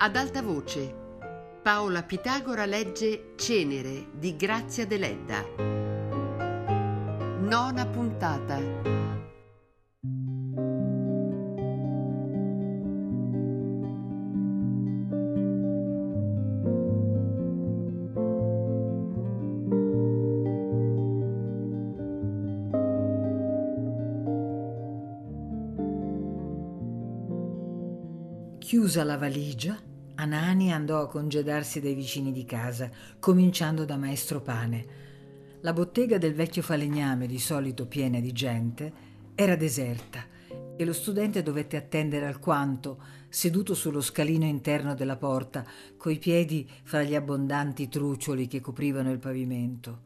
Ad alta voce, Paola Pitagora legge Cenere di Grazia Deledda. Nona puntata. Chiusa la valigia, Anani andò a congedarsi dai vicini di casa, cominciando da Maestro Pane. La bottega del vecchio falegname, di solito piena di gente, era deserta e lo studente dovette attendere alquanto, seduto sullo scalino interno della porta, coi piedi fra gli abbondanti trucioli che coprivano il pavimento.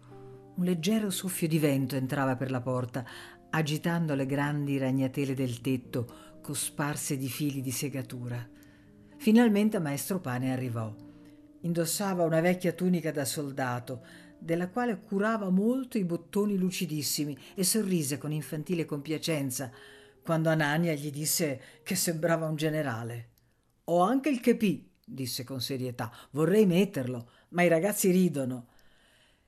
Un leggero soffio di vento entrava per la porta, agitando le grandi ragnatele del tetto cosparse di fili di segatura. Finalmente Maestro Pane arrivò. Indossava una vecchia tunica da soldato, della quale curava molto i bottoni lucidissimi, e sorrise con infantile compiacenza quando Anania gli disse che sembrava un generale. Ho anche il chepì, disse con serietà. Vorrei metterlo, ma i ragazzi ridono.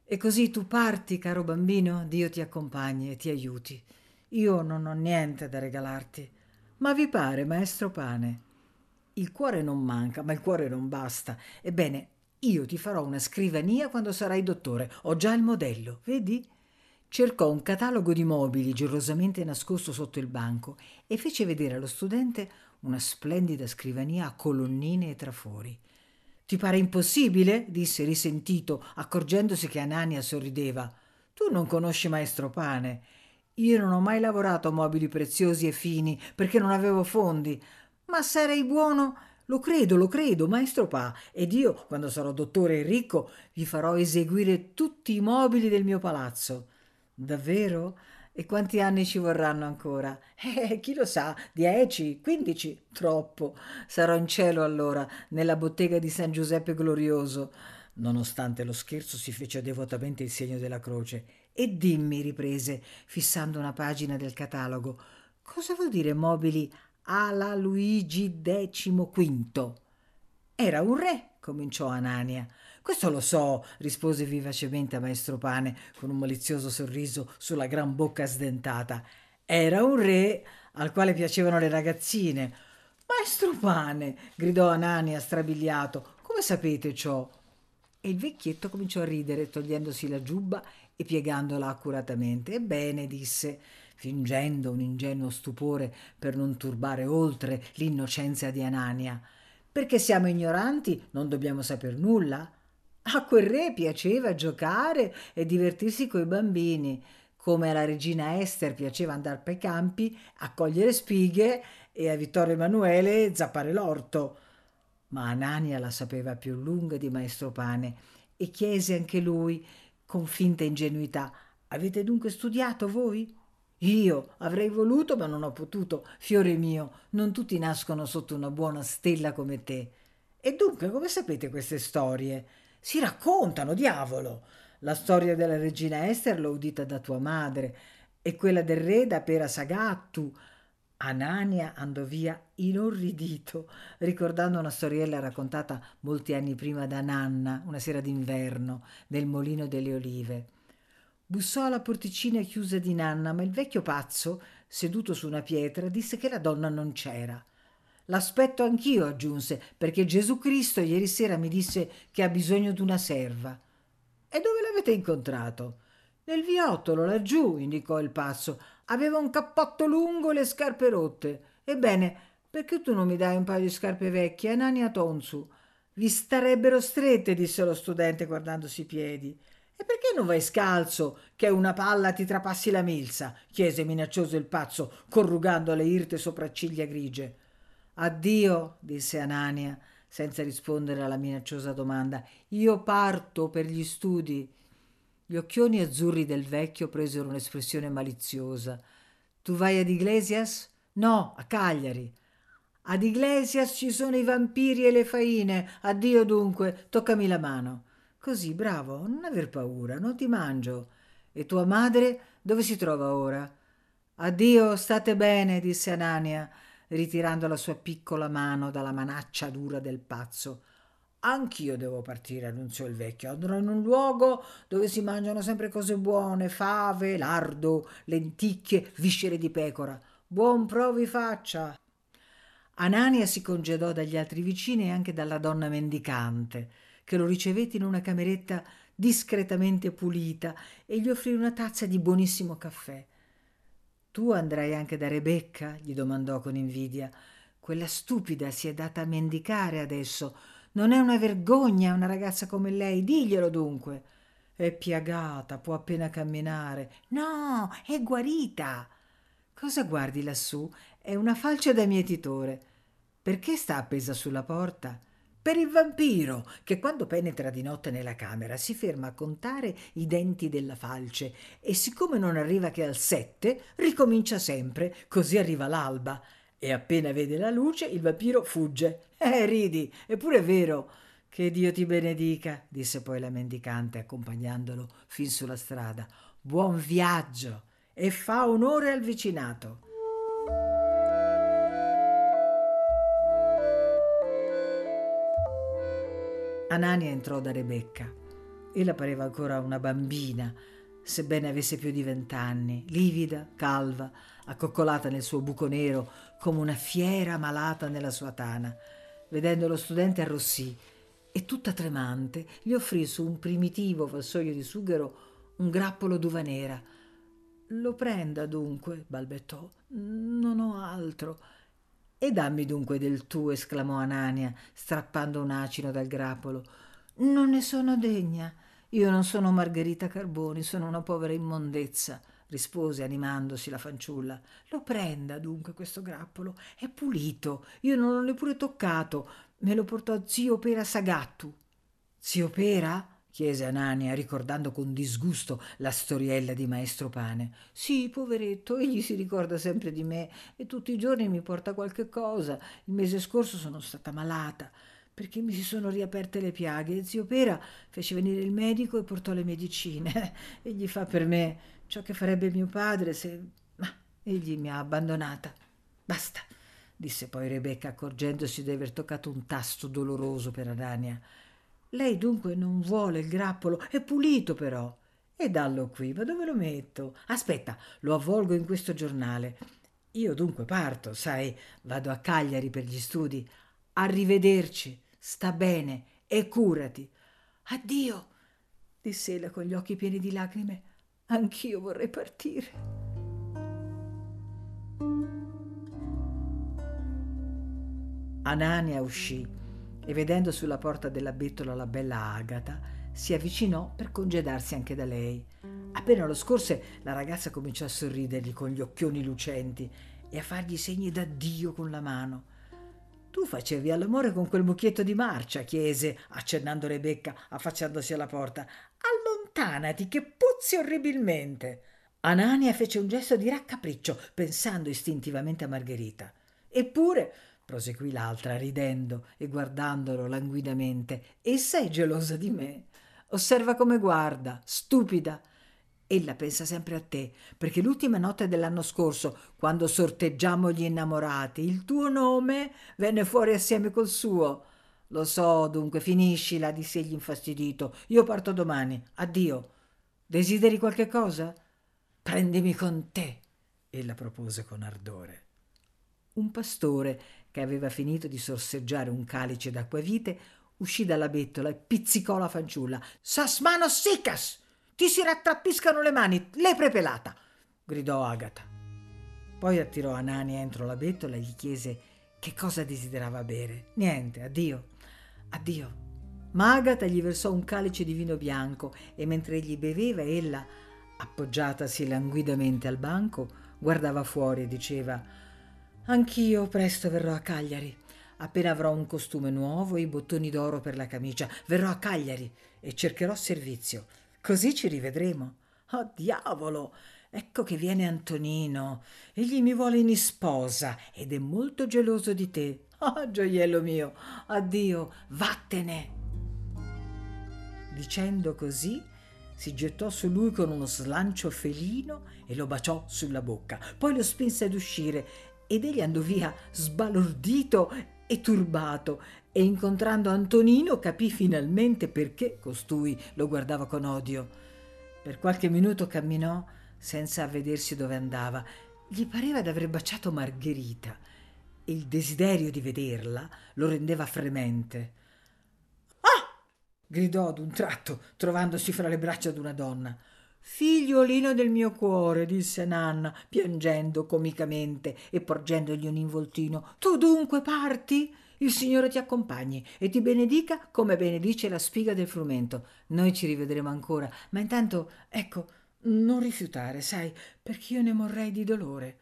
E così tu parti, caro bambino, Dio ti accompagni e ti aiuti. Io non ho niente da regalarti. Ma vi pare, maestro Pane? Il cuore non manca, ma il cuore non basta. Ebbene, io ti farò una scrivania quando sarai dottore. Ho già il modello, vedi? Cercò un catalogo di mobili gelosamente nascosto sotto il banco e fece vedere allo studente una splendida scrivania a colonnine e trafori. Ti pare impossibile? disse risentito, accorgendosi che Anania sorrideva. Tu non conosci maestro Pane. Io non ho mai lavorato a mobili preziosi e fini perché non avevo fondi, ma sarei buono. Lo credo, lo credo, maestro Pa, ed io, quando sarò dottore e ricco, vi farò eseguire tutti i mobili del mio palazzo. Davvero? E quanti anni ci vorranno ancora? Eh, chi lo sa, dieci, quindici? Troppo. Sarò in cielo allora, nella bottega di San Giuseppe Glorioso. Nonostante lo scherzo, si fece devotamente il segno della croce e dimmi, riprese, fissando una pagina del catalogo, cosa vuol dire mobili alla Luigi XV? Era un re, cominciò Anania. Questo lo so, rispose vivacemente a maestro Pane con un malizioso sorriso sulla gran bocca sdentata. Era un re al quale piacevano le ragazzine. Maestro Pane, gridò Anania strabiliato, come sapete ciò? E il vecchietto cominciò a ridere, togliendosi la giubba e piegandola accuratamente. Ebbene, disse, fingendo un ingenuo stupore per non turbare oltre l'innocenza di Anania. Perché siamo ignoranti, non dobbiamo saper nulla. A quel re piaceva giocare e divertirsi coi bambini, come alla regina Esther piaceva andare per i campi a cogliere spighe e a Vittorio Emanuele zappare l'orto ma Anania la sapeva più lunga di maestro Pane e chiese anche lui con finta ingenuità avete dunque studiato voi io avrei voluto ma non ho potuto. Fiore mio non tutti nascono sotto una buona stella come te. E dunque come sapete queste storie? Si raccontano diavolo! La storia della regina Ester l'ho udita da tua madre e quella del re da Pera Sagattu. Anania andò via inorridito, ricordando una storiella raccontata molti anni prima da Nanna, una sera d'inverno, nel molino delle olive. Bussò alla porticina chiusa di Nanna, ma il vecchio pazzo, seduto su una pietra, disse che la donna non c'era. L'aspetto anch'io, aggiunse, perché Gesù Cristo ieri sera mi disse che ha bisogno d'una serva. E dove l'avete incontrato? Nel viottolo, laggiù, indicò il passo. Aveva un cappotto lungo e le scarpe rotte. Ebbene, perché tu non mi dai un paio di scarpe vecchie, Anania Tonsu? Vi starebbero strette, disse lo studente guardandosi i piedi. E perché non vai scalzo, che una palla ti trapassi la milza? chiese minaccioso il pazzo, corrugando le irte sopracciglia grigie. Addio, disse Anania, senza rispondere alla minacciosa domanda. Io parto per gli studi. Gli occhioni azzurri del vecchio presero un'espressione maliziosa. Tu vai ad Iglesias? No, a Cagliari. Ad Iglesias ci sono i vampiri e le faine. Addio dunque, toccami la mano. Così, bravo, non aver paura, non ti mangio. E tua madre dove si trova ora? Addio, state bene, disse Anania, ritirando la sua piccola mano dalla manaccia dura del pazzo. Anch'io devo partire, annunziò il vecchio. Andrò in un luogo dove si mangiano sempre cose buone, fave, lardo, lenticchie, viscere di pecora. Buon provi faccia. Anania si congedò dagli altri vicini e anche dalla donna mendicante, che lo ricevette in una cameretta discretamente pulita e gli offrì una tazza di buonissimo caffè. Tu andrai anche da Rebecca? gli domandò con invidia. Quella stupida si è data a mendicare adesso. Non è una vergogna una ragazza come lei, diglielo dunque. È piagata, può appena camminare. No, è guarita. Cosa guardi lassù? È una falce da mietitore. Perché sta appesa sulla porta? Per il vampiro, che quando penetra di notte nella camera si ferma a contare i denti della falce e siccome non arriva che al sette, ricomincia sempre, così arriva l'alba. E appena vede la luce, il vampiro fugge. Eh, ridi, eppure è vero. Che Dio ti benedica, disse poi la mendicante, accompagnandolo fin sulla strada. Buon viaggio e fa onore al vicinato. Anania entrò da Rebecca. Ella pareva ancora una bambina, sebbene avesse più di vent'anni, livida, calva, accoccolata nel suo buco nero, come una fiera malata nella sua tana. Vedendo lo studente arrossì e tutta tremante gli offrì su un primitivo vassoio di sughero un grappolo d'uva nera. Lo prenda dunque, balbettò. Non ho altro. E dammi dunque del tuo, esclamò Anania, strappando un acino dal grappolo. Non ne sono degna. Io non sono Margherita Carboni, sono una povera immondezza, rispose animandosi la fanciulla. Lo prenda dunque questo grappolo, è pulito, io non l'ho neppure toccato, me lo portò zio Pera Sagattu. Zio Pera? Chiese Anania, ricordando con disgusto la storiella di maestro Pane. Sì, poveretto, egli si ricorda sempre di me e tutti i giorni mi porta qualche cosa. Il mese scorso sono stata malata perché mi si sono riaperte le piaghe e zio Pera fece venire il medico e portò le medicine. egli fa per me ciò che farebbe mio padre se... Ma egli mi ha abbandonata. Basta, disse poi Rebecca accorgendosi di aver toccato un tasto doloroso per Anania. Lei dunque non vuole il grappolo, è pulito però. E dallo qui, ma dove lo metto? Aspetta, lo avvolgo in questo giornale. Io dunque parto, sai, vado a Cagliari per gli studi. Arrivederci, sta bene e curati. Addio, disse ella con gli occhi pieni di lacrime. Anch'io vorrei partire. Anania uscì e vedendo sulla porta della bettola la bella Agata, si avvicinò per congedarsi anche da lei. Appena lo scorse, la ragazza cominciò a sorridergli con gli occhioni lucenti e a fargli segni d'addio con la mano. Tu facevi all'amore con quel mucchietto di marcia, chiese, accennando Rebecca, affacciandosi alla porta. Allontanati, che puzzi orribilmente. Anania fece un gesto di raccapriccio, pensando istintivamente a Margherita. Eppure proseguì l'altra ridendo e guardandolo languidamente. Essa è gelosa di me. Osserva come guarda, stupida. Ella pensa sempre a te, perché l'ultima notte dell'anno scorso, quando sorteggiamo gli innamorati, il tuo nome venne fuori assieme col suo. Lo so, dunque, finiscila, disse egli infastidito. Io parto domani. Addio. Desideri qualche cosa? Prendimi con te, ella propose con ardore. Un pastore che aveva finito di sorseggiare un calice d'acquavite, uscì dalla bettola e pizzicò la fanciulla. Sas manos sicas! Ti si rattrappiscano le mani, lepre pelata! gridò Agata. Poi attirò Anania entro la bettola e gli chiese che cosa desiderava bere. Niente, addio, addio. Ma Agata gli versò un calice di vino bianco e mentre egli beveva, ella, appoggiatasi languidamente al banco, guardava fuori e diceva Anch'io presto verrò a Cagliari. Appena avrò un costume nuovo e i bottoni d'oro per la camicia, verrò a Cagliari e cercherò servizio. Così ci rivedremo. Oh diavolo! Ecco che viene Antonino. Egli mi vuole in sposa ed è molto geloso di te. Oh, gioiello mio, addio, vattene. Dicendo così, si gettò su lui con uno slancio felino e lo baciò sulla bocca. Poi lo spinse ad uscire ed egli andò via sbalordito e turbato e incontrando Antonino capì finalmente perché costui lo guardava con odio. Per qualche minuto camminò senza avvedersi dove andava. Gli pareva d'aver baciato Margherita e il desiderio di vederla lo rendeva fremente. Ah! gridò ad un tratto, trovandosi fra le braccia d'una donna. Figliolino del mio cuore, disse Nanna, piangendo comicamente e porgendogli un involtino. Tu dunque parti? Il Signore ti accompagni e ti benedica come benedice la spiga del frumento. Noi ci rivedremo ancora, ma intanto, ecco, non rifiutare, sai, perché io ne morrei di dolore.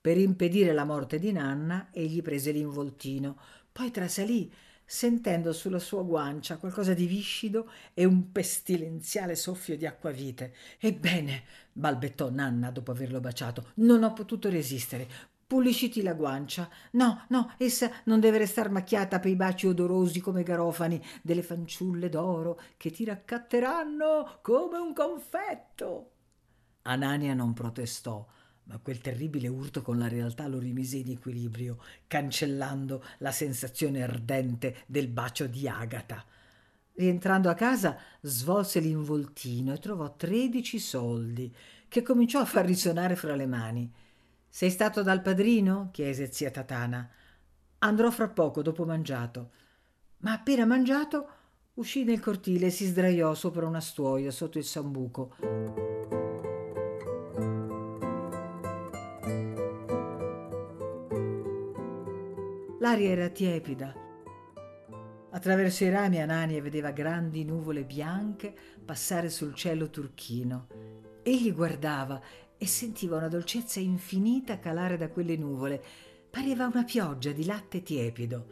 Per impedire la morte di Nanna, egli prese l'involtino, poi trasalì sentendo sulla sua guancia qualcosa di viscido e un pestilenziale soffio di acquavite. Ebbene, balbettò Nanna dopo averlo baciato, non ho potuto resistere. Pulisciti la guancia. No, no, essa non deve restar macchiata per i baci odorosi come garofani delle fanciulle d'oro che ti raccatteranno come un confetto. Anania non protestò ma quel terribile urto con la realtà lo rimise in equilibrio, cancellando la sensazione ardente del bacio di Agata. Rientrando a casa, svolse l'involtino e trovò tredici soldi, che cominciò a far risuonare fra le mani. Sei stato dal padrino? chiese zia Tatana. Andrò fra poco, dopo mangiato. Ma appena mangiato, uscì nel cortile e si sdraiò sopra una stuoia sotto il sambuco. L'aria era tiepida. Attraverso i rami Anania vedeva grandi nuvole bianche passare sul cielo turchino. Egli guardava e sentiva una dolcezza infinita calare da quelle nuvole. Pareva una pioggia di latte tiepido.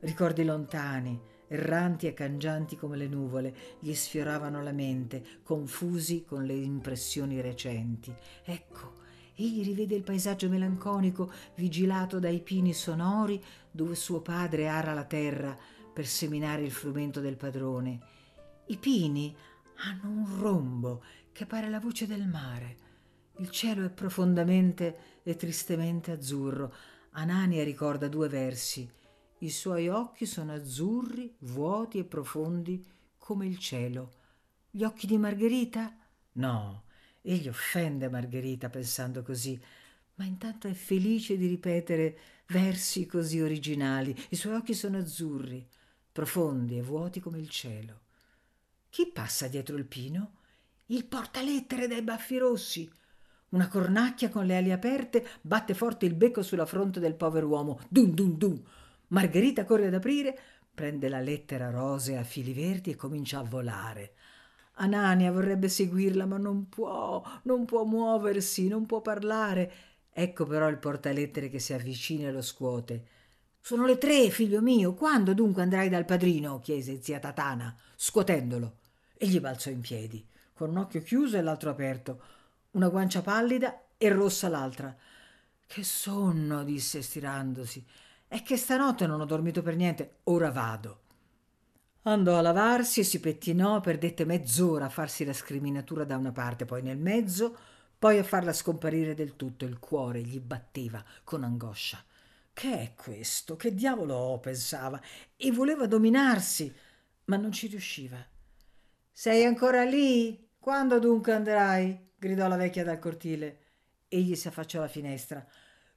Ricordi lontani, erranti e cangianti come le nuvole, gli sfioravano la mente, confusi con le impressioni recenti. Ecco, egli rivede il paesaggio melanconico vigilato dai pini sonori dove suo padre ara la terra per seminare il frumento del padrone. I pini hanno un rombo che pare la voce del mare. Il cielo è profondamente e tristemente azzurro. Anania ricorda due versi. I suoi occhi sono azzurri, vuoti e profondi come il cielo. Gli occhi di Margherita? No, egli offende Margherita pensando così ma intanto è felice di ripetere versi così originali. I suoi occhi sono azzurri, profondi e vuoti come il cielo. Chi passa dietro il pino? Il portalettere dai baffi rossi. Una cornacchia con le ali aperte batte forte il becco sulla fronte del povero uomo. Dum dum dum. Margherita corre ad aprire, prende la lettera rosea a fili verdi e comincia a volare. Anania vorrebbe seguirla, ma non può, non può muoversi, non può parlare Ecco però il portalettere che si avvicina e lo scuote. Sono le tre, figlio mio. Quando dunque andrai dal padrino? chiese zia Tatana, scuotendolo. Egli balzò in piedi, con un occhio chiuso e l'altro aperto, una guancia pallida e rossa l'altra. Che sonno, disse stirandosi. È che stanotte non ho dormito per niente. Ora vado. Andò a lavarsi si pettinò, perdette mezz'ora a farsi la scriminatura da una parte, poi nel mezzo poi a farla scomparire del tutto il cuore gli batteva con angoscia. Che è questo? Che diavolo ho? pensava, e voleva dominarsi, ma non ci riusciva. Sei ancora lì? Quando dunque andrai? gridò la vecchia dal cortile. Egli si affacciò alla finestra.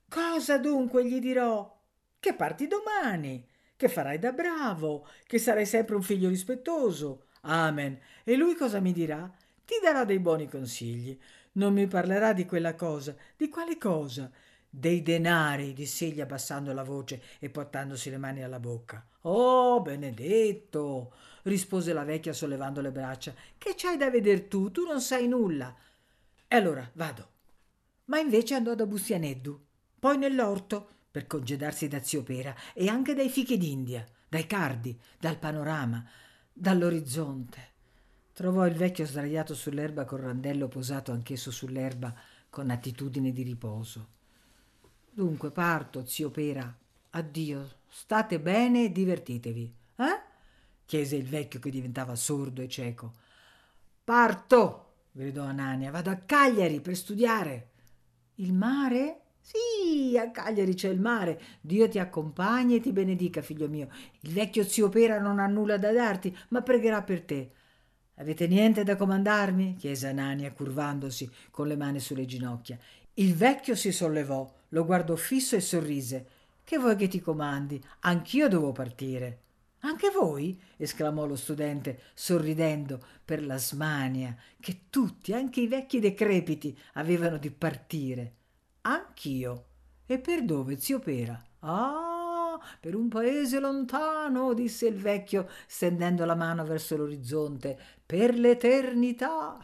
Cosa dunque gli dirò? Che parti domani, che farai da bravo, che sarai sempre un figlio rispettoso. Amen. E lui cosa mi dirà? Ti darà dei buoni consigli. Non mi parlerà di quella cosa. Di quale cosa? Dei denari, disse egli abbassando la voce e portandosi le mani alla bocca. Oh, benedetto, rispose la vecchia sollevando le braccia. Che c'hai da veder tu? Tu non sai nulla. E allora vado. Ma invece andò da Bustianeddu, poi nell'orto, per congedarsi da zio Pera e anche dai fichi d'India, dai cardi, dal panorama, dall'orizzonte. Trovò il vecchio sdraiato sull'erba col randello posato anch'esso sull'erba con attitudine di riposo. Dunque parto, zio Pera. Addio, state bene e divertitevi. Eh? chiese il vecchio che diventava sordo e cieco. Parto, gridò Anania, vado a Cagliari per studiare. Il mare? Sì, a Cagliari c'è il mare. Dio ti accompagni e ti benedica, figlio mio. Il vecchio zio Pera non ha nulla da darti, ma pregherà per te. Avete niente da comandarmi? chiese Anania, curvandosi con le mani sulle ginocchia. Il vecchio si sollevò, lo guardò fisso e sorrise. Che vuoi che ti comandi? Anch'io devo partire. Anche voi? esclamò lo studente, sorridendo per la smania che tutti, anche i vecchi decrepiti, avevano di partire. Anch'io. E per dove, zio Pera? Ah, per un paese lontano, disse il vecchio, stendendo la mano verso l'orizzonte, per l'eternità.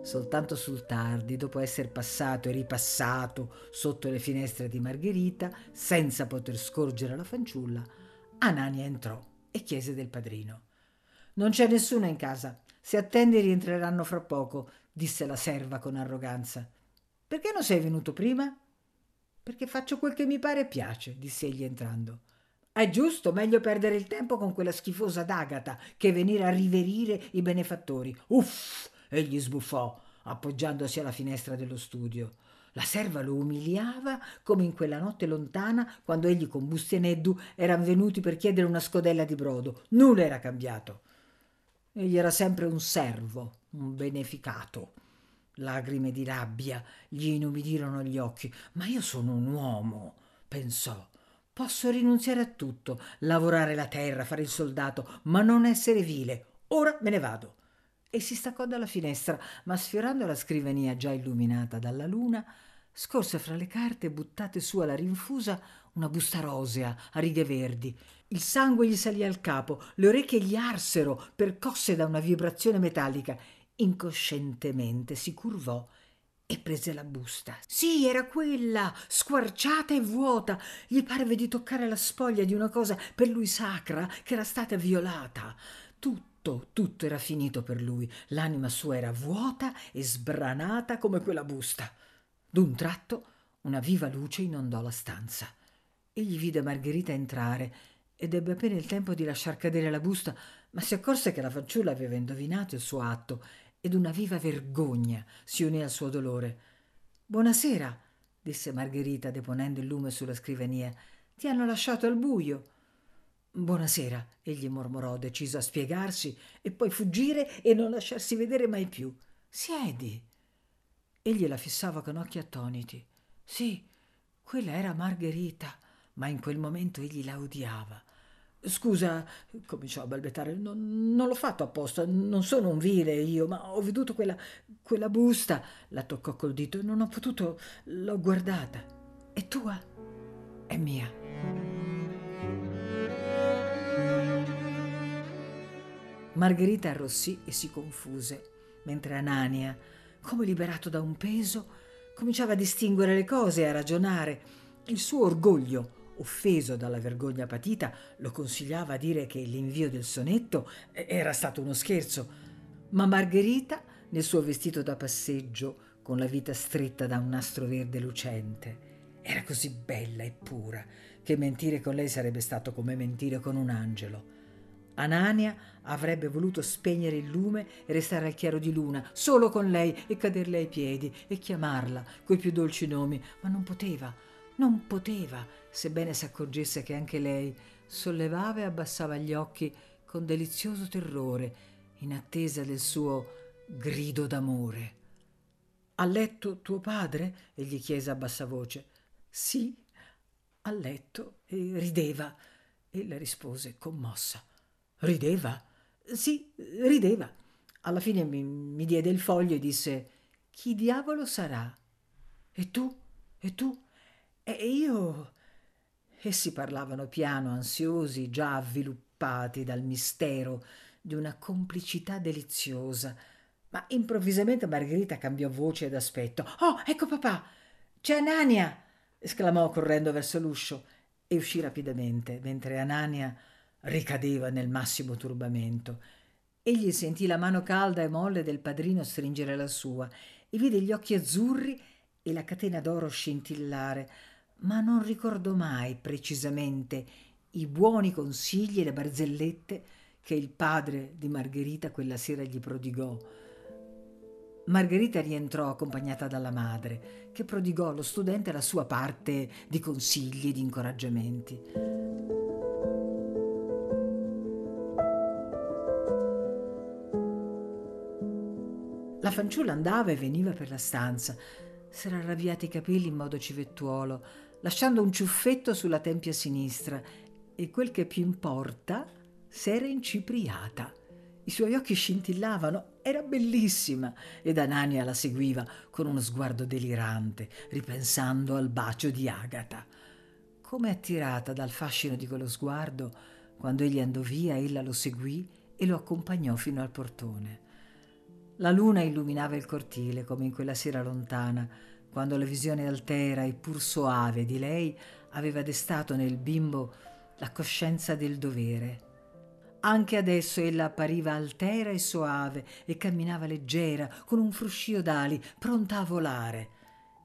Soltanto sul tardi, dopo essere passato e ripassato sotto le finestre di Margherita, senza poter scorgere la fanciulla, Anania entrò e chiese del padrino. Non c'è nessuno in casa. Se attendi rientreranno fra poco, disse la serva con arroganza. Perché non sei venuto prima? Perché faccio quel che mi pare e piace, disse egli entrando. È giusto, meglio perdere il tempo con quella schifosa d'Agata che venire a riverire i benefattori. Uff! egli sbuffò, appoggiandosi alla finestra dello studio. La serva lo umiliava come in quella notte lontana quando egli con Busti e Neddu erano venuti per chiedere una scodella di brodo. Nulla era cambiato. Egli era sempre un servo, un beneficato. Lagrime di rabbia gli inumidirono gli occhi. Ma io sono un uomo, pensò. Posso rinunziare a tutto, lavorare la terra, fare il soldato, ma non essere vile. Ora me ne vado. E si staccò dalla finestra, ma sfiorando la scrivania già illuminata dalla luna, scorse fra le carte buttate su alla rinfusa una busta rosea a righe verdi il sangue gli salì al capo, le orecchie gli arsero, percosse da una vibrazione metallica. Incoscientemente si curvò e prese la busta. Sì, era quella, squarciata e vuota. Gli parve di toccare la spoglia di una cosa per lui sacra che era stata violata. Tutto, tutto era finito per lui. L'anima sua era vuota e sbranata come quella busta. D'un tratto una viva luce inondò la stanza. Egli vide Margherita entrare ed ebbe appena il tempo di lasciar cadere la busta, ma si accorse che la fanciulla aveva indovinato il suo atto ed una viva vergogna si unì al suo dolore. Buonasera, disse Margherita deponendo il lume sulla scrivania. Ti hanno lasciato al buio. Buonasera, egli mormorò, deciso a spiegarsi e poi fuggire e non lasciarsi vedere mai più. Siedi. Egli la fissava con occhi attoniti. Sì, quella era Margherita, ma in quel momento egli la odiava. Scusa, cominciò a balbettare, non, non, l'ho fatto apposta, non sono un vile io, ma ho veduto quella, quella busta, la toccò col dito, non ho potuto, l'ho guardata. È tua? È mia. Margherita arrossì e si confuse, mentre Anania, come liberato da un peso, cominciava a distinguere le cose e a ragionare. Il suo orgoglio offeso dalla vergogna patita, lo consigliava a dire che l'invio del sonetto era stato uno scherzo. Ma Margherita, nel suo vestito da passeggio, con la vita stretta da un nastro verde lucente, era così bella e pura che mentire con lei sarebbe stato come mentire con un angelo. Anania avrebbe voluto spegnere il lume e restare al chiaro di luna, solo con lei e caderle ai piedi e chiamarla coi più dolci nomi, ma non poteva non poteva, sebbene s'accorgesse che anche lei sollevava e abbassava gli occhi con delizioso terrore, in attesa del suo grido d'amore. Ha letto tuo padre? egli chiese a bassa voce. Sì, ha letto e rideva. Ella rispose commossa. Rideva? Sì, rideva. Alla fine mi, mi diede il foglio e disse: Chi diavolo sarà? E tu? E tu? E io... Essi parlavano piano, ansiosi, già avviluppati dal mistero di una complicità deliziosa. Ma improvvisamente Margherita cambiò voce ed aspetto. Oh, ecco papà! C'è Anania! esclamò correndo verso l'uscio e uscì rapidamente, mentre Anania ricadeva nel massimo turbamento. Egli sentì la mano calda e molle del padrino stringere la sua e vide gli occhi azzurri e la catena d'oro scintillare ma non ricordo mai precisamente i buoni consigli e le barzellette che il padre di Margherita quella sera gli prodigò. Margherita rientrò accompagnata dalla madre, che prodigò allo studente la sua parte di consigli e di incoraggiamenti. La fanciulla andava e veniva per la stanza, s'era ravviati i capelli in modo civettuolo, lasciando un ciuffetto sulla tempia sinistra e quel che più importa, s'era incipriata. I suoi occhi scintillavano, era bellissima ed Anania la seguiva con uno sguardo delirante, ripensando al bacio di Agata. Come attirata dal fascino di quello sguardo, quando egli andò via, ella lo seguì e lo accompagnò fino al portone. La luna illuminava il cortile come in quella sera lontana, quando la visione altera e pur soave di lei aveva destato nel bimbo la coscienza del dovere. Anche adesso ella appariva altera e soave e camminava leggera, con un fruscio d'ali, pronta a volare.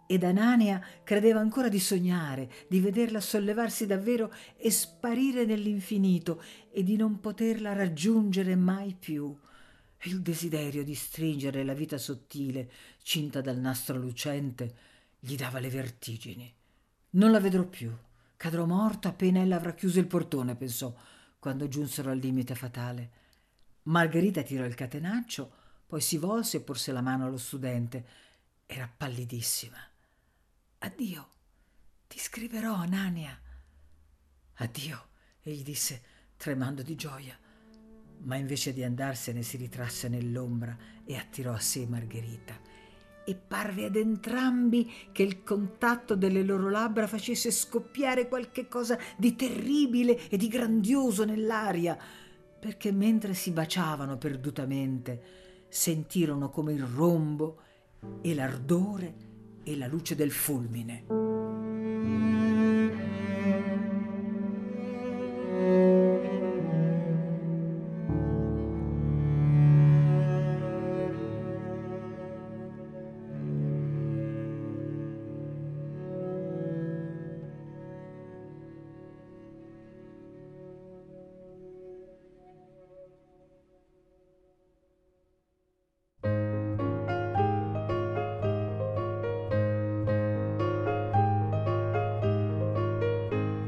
Ed Anania credeva ancora di sognare, di vederla sollevarsi davvero e sparire nell'infinito e di non poterla raggiungere mai più. Il desiderio di stringere la vita sottile, cinta dal nastro lucente, gli dava le vertigini. Non la vedrò più. Cadrò morta appena ella avrà chiuso il portone, pensò, quando giunsero al limite fatale. Margherita tirò il catenaccio, poi si volse e porse la mano allo studente. Era pallidissima. Addio, ti scriverò, Anania. Addio, egli disse, tremando di gioia ma invece di andarsene si ritrasse nell'ombra e attirò a sé Margherita. E parve ad entrambi che il contatto delle loro labbra facesse scoppiare qualche cosa di terribile e di grandioso nell'aria, perché mentre si baciavano perdutamente sentirono come il rombo e l'ardore e la luce del fulmine.